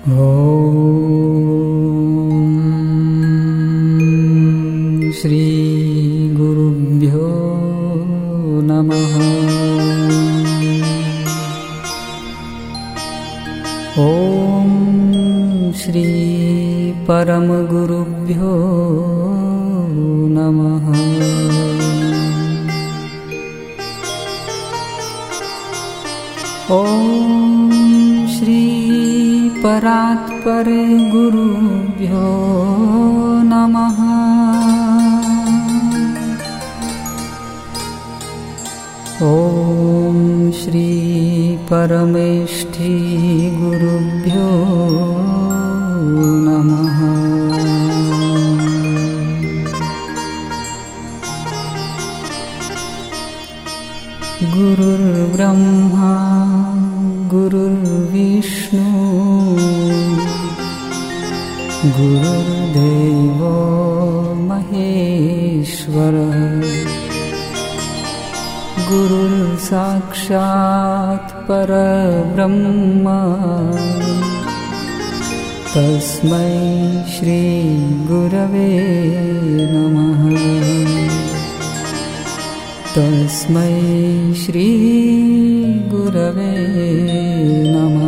श्रीगुरुभ्यो नमः। ॐ श्रीपरमगुरुभ्यो नमः। ॐ परात्परे गुरुभ्यो नमः। ॐ श्रीपरमेष्ठी गुरुभ्यो गुरुर्देवो महेश्वर। गुरुर्साक्षात् परब्रह्म। तस्मै श्रीगुरवे नमः। तस्मै श्रीगुरवे नमः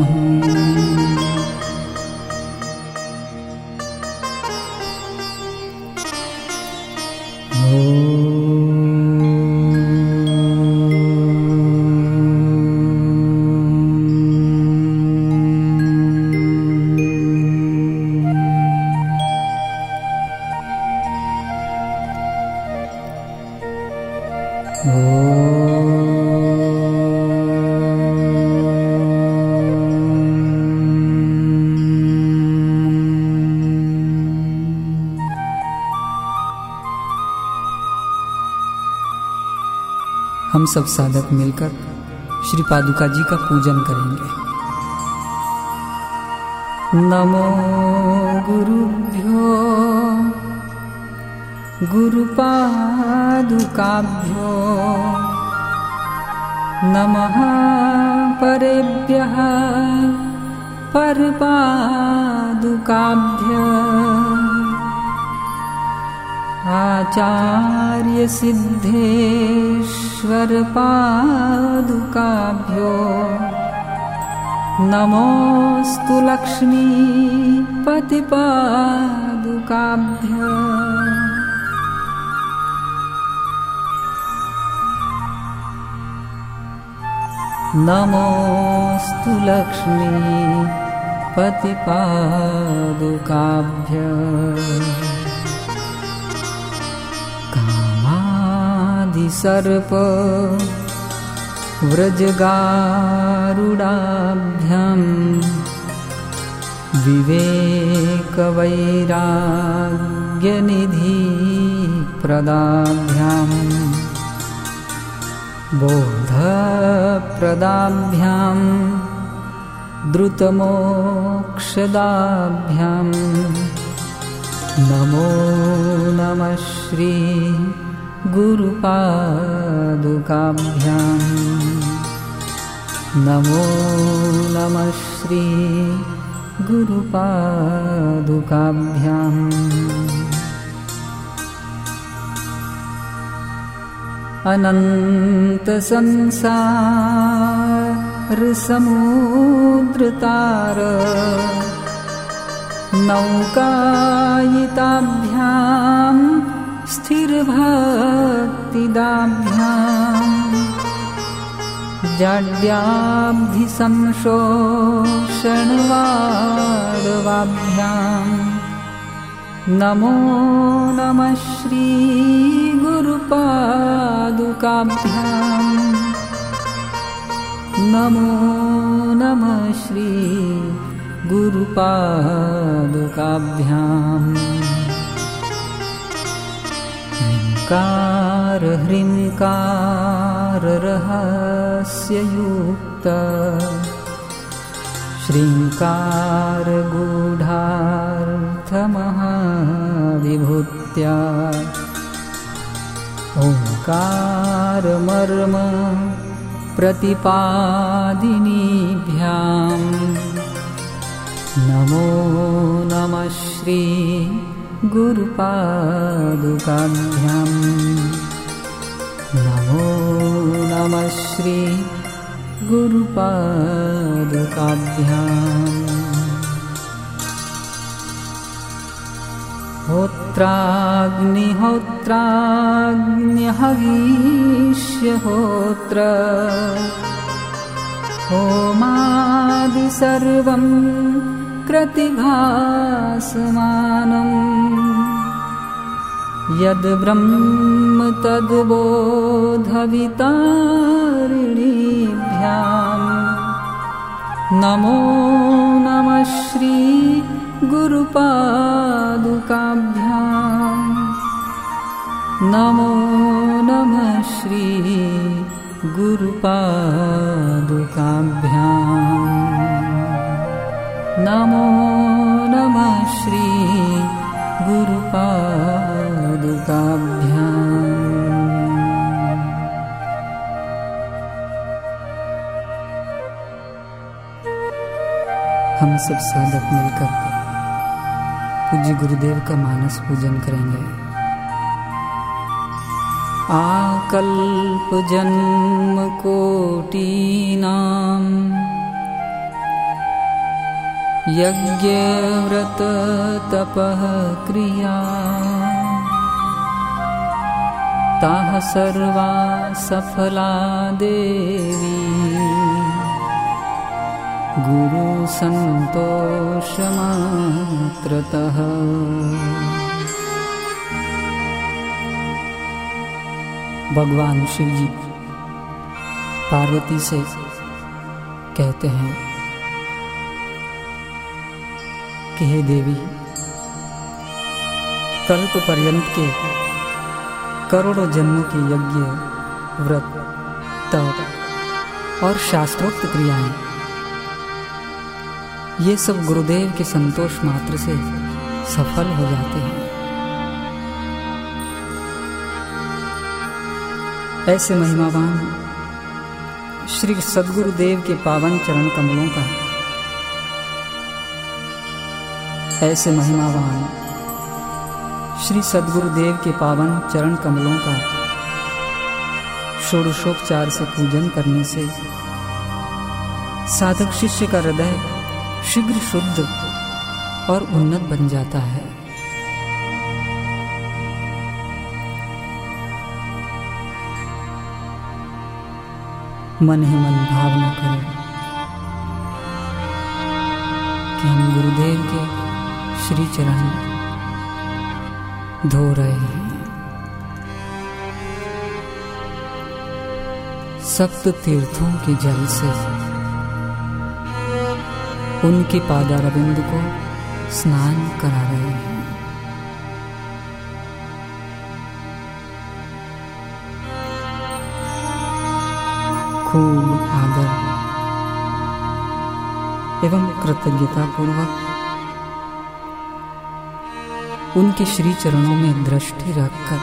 हम सब साधक मिलकर श्री पादुका जी का पूजन करेंगे। नमो गुरुभ्यो गुरुपादुकाभ्यो नमः परेभ्यः परपादुकाभ्य आचार्यसिद्धेश्वरपादुकाभ्यो नमोऽस्तु लक्ष्मीपतिपादुकाभ्य नमोऽस्तु लक्ष्मी पतिपादुकाभ्य कामादिसर्प व्रजगारुणाभ्यं विवेकवैराग्यनिधिप्रदाभ्याम्। बोधप्रदाभ्यां द्रुतमोक्षदाभ्यां नमो नमः श्री गुरुपादुकाभ्यां नमो नमः श्री गुरुपादुकाभ्याम् अनन्तसंसारृसमुद्रुतार नौकायिताभ्यां स्थिरभक्तिदाभ्यां जड्व्याब्धिसंशोषणवाभ्यां नमो नमः श्री गुरुपादुकाभ्यां। नमो नमः श्री गुरुपादुकाभ्याम् कार् हृङ्काररहस्ययुक्त श्रृङ्कारगूढार्थमः विभूत्या ओङ्कारमर्म प्रतिपादिनीभ्याम्। नमो नमः श्री गुरुपादुकाभ्याम्। नमो नमः श्री गुरुपादुकाभ्याम् होत्राग्निहोत्राग्न्यहवीष्यहोत्र। होमादिसर्वं क्रतिभासमानम् यद्ब्रह्म तद्बोधवितारिणीभ्याम् नमो नमः श्री गुरुपादुकाभ्याम् नमो नमः श्री गुरुपादुकाभ्याम् नमो नमः श्री गुरुपादुकाभ्याम् हम सब साधक मिलकर पूज्य गुरुदेव का मानस पूजन करेंगे। आकल्प जन्म कोटि नाम। यज्ञ व्रत तपः क्रिया। ताः सर्वा सफला देवी। गुरु संतोष संतोषमात्रतः। भगवान शिव जी पार्वती से कहते हैं कि हे देवी, कल्प पर्यंत के करोड़ों जन्मों के यज्ञ, व्रत, तप और शास्त्रोक्त क्रियाएँ ये सब गुरुदेव के संतोष मात्र से सफल हो जाते हैं। ऐसे महिमावान, श्री सदगुरुदेव के पावन चरण कमलों का ऐसे महिमावान, श्री सदगुरुदेव के पावन चरण कमलों का षोडशोपचार से पूजन करने से साधक शिष्य का हृदय शीघ्र शुद्ध और उन्नत बन जाता है। मन ही मन भावना करें कि हम गुरुदेव के श्री चरण धो रहे हैं। सप्त तीर्थों के जल से उनके पादारविंद को स्नान करा रहे हैं। खूब आदर। एवं कृतज्ञता पूर्वक उनके श्री चरणों में दृष्टि रखकर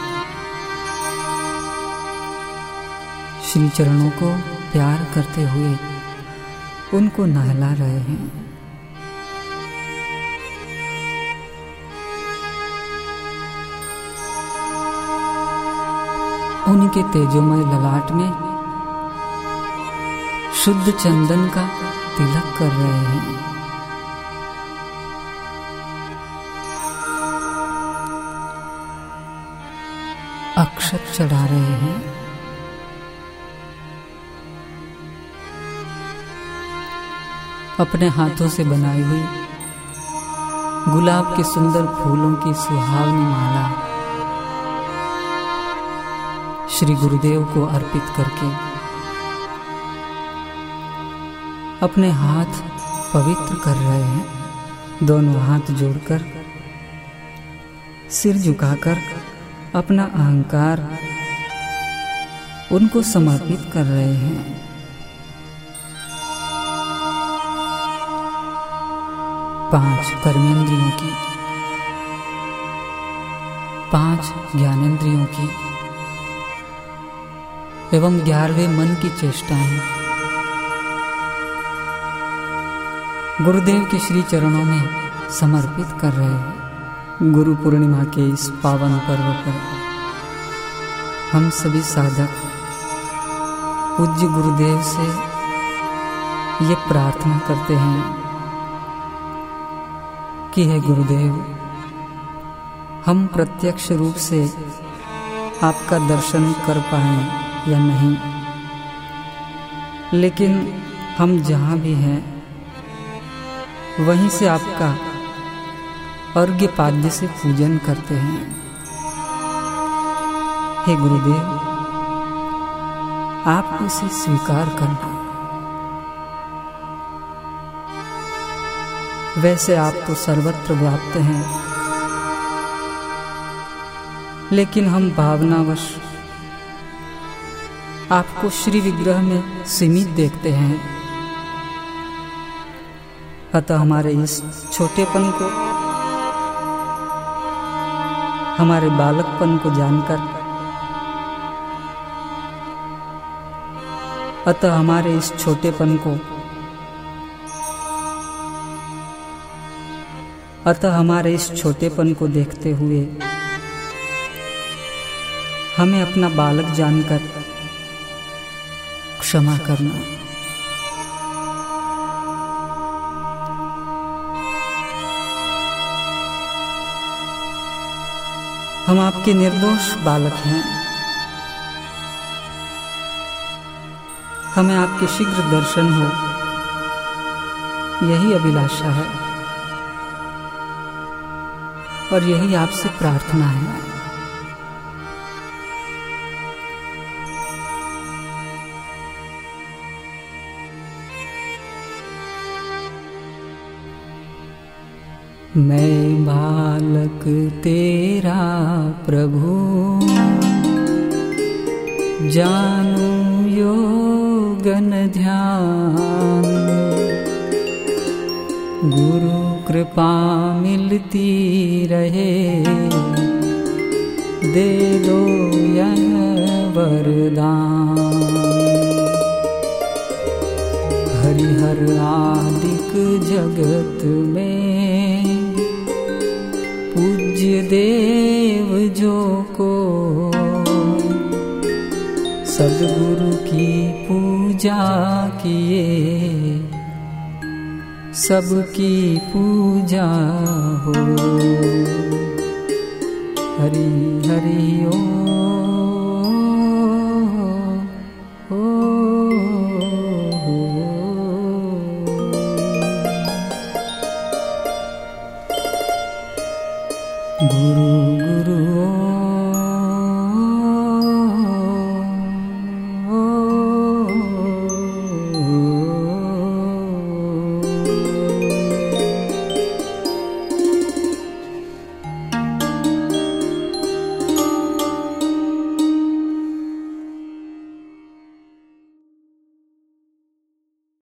श्री चरणों को प्यार करते हुए उनको नहला रहे हैं। उनके तेजोमय ललाट में शुद्ध चंदन का तिलक कर रहे हैं। अक्षत चढ़ा रहे हैं। अपने हाथों से बनाई हुई गुलाब के सुंदर फूलों की सुहावनी माला श्री गुरुदेव को अर्पित करके अपने हाथ पवित्र कर रहे हैं। दोनों हाथ जोड़कर, सिर झुकाकर अपना अहंकार उनको समर्पित कर रहे हैं। पाँच कर्मेंद्रियों की, पाँच ज्ञानेंद्रियों की एवं ग्यारहवें मन की चेष्टाएँ। गुरुदेव के श्री चरणों में समर्पित कर रहे हैं। गुरु पूर्णिमा के इस पावन पर्व पर हम सभी साधक पूज्य गुरुदेव से ये प्रार्थना करते हैं कि है गुरुदेव, हम प्रत्यक्ष रूप से आपका दर्शन कर पाए। या नहीं। लेकिन हम जहाँ भी हैं, वहीं से आपका अर्घ्य पाद्य से पूजन करते हैं। हे गुरुदेव आप उसे स्वीकार करना। वैसे आप तो सर्वत्र व्याप्त हैं, लेकिन हम भावनावश आपको श्री विग्रह में सीमित देखते हैं। अतः हमारे इस छोटेपन को, हमारे बालकपन को जानकर, अतः हमारे इस छोटेपन को, अतः हमारे इस छोटेपन को देखते हुए, हमें अपना बालक जानकर क्षमा करना। हम आपके निर्दोष बालक हैं। हमें आपके शीघ्र दर्शन हो। यही अभिलाषा है। और यही आपसे प्रार्थना है। मैं बालक तेरा प्रभु। जानू योगन ध्यान। गुरु कृपा मिलती रहे। दे दो यह वरदान। हरिहर आदिक जगत में देव जो को सदगुरु की पूजा किए सबकी पूजा हो। हरी हरि ओ, गुरु गुरु